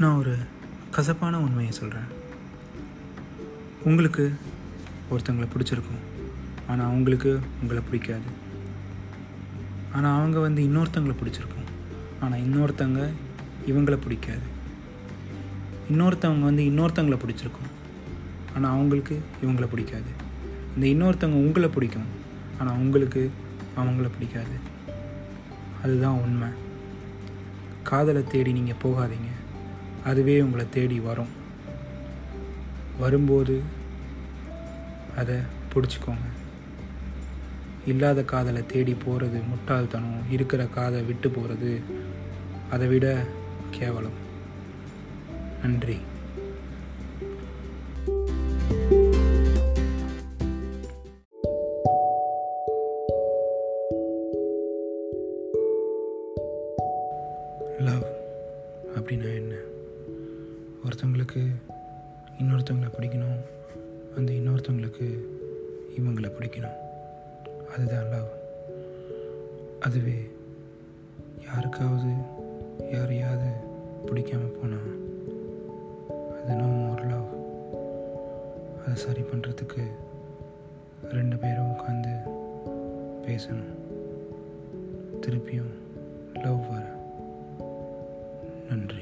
நான் ஒரு கசப்பான உண்மையை சொல்கிறேன் உங்களுக்கு ஒருத்தங்களை பிடிச்சிருக்கும். ஆனால் அவங்களுக்கு உங்களை பிடிக்காது. ஆனால் அவங்க வந்து இன்னொருத்தங்களை பிடிச்சிருக்கும். ஆனால் இன்னொருத்தங்க இவங்களை பிடிக்காது. இன்னொருத்தவங்க வந்து இன்னொருத்தங்களை பிடிச்சிருக்கும். ஆனால் அவங்களுக்கு இவங்களை பிடிக்காது. இந்த இன்னொருத்தவங்க உங்களை பிடிக்கும். ஆனால் உங்களுக்கு அவங்கள பிடிக்காது. அதுதான் உண்மை. காதலை தேடி நீங்கள் போகாதீங்க. அதுவே உங்களை தேடி வரும். வரும்போது அதை பிடிச்சிக்கோங்க. இல்லாத காதலை தேடி போகிறது முட்டாள்தனம் இருக்கிற காதை விட்டு போகிறது அதை விட கேவலம். நன்றி. லவ் அப்படின்னா என்ன? ஒருத்தவங்களுக்கு இன்னொருத்தவங்களை பிடிக்கணும் அந்த இன்னொருத்தவங்களுக்கு இவங்களை பிடிக்கணும். அதுதான் லவ் அதுவே யாருக்காவது யாரையாவது பிடிக்காமல் போனால் அது நோ மோர் லவ் அதை சரி பண்ணுறதுக்கு ரெண்டு பேரும் உட்காந்து பேசணும். திருப்பியும் லவ் வர. நன்றி.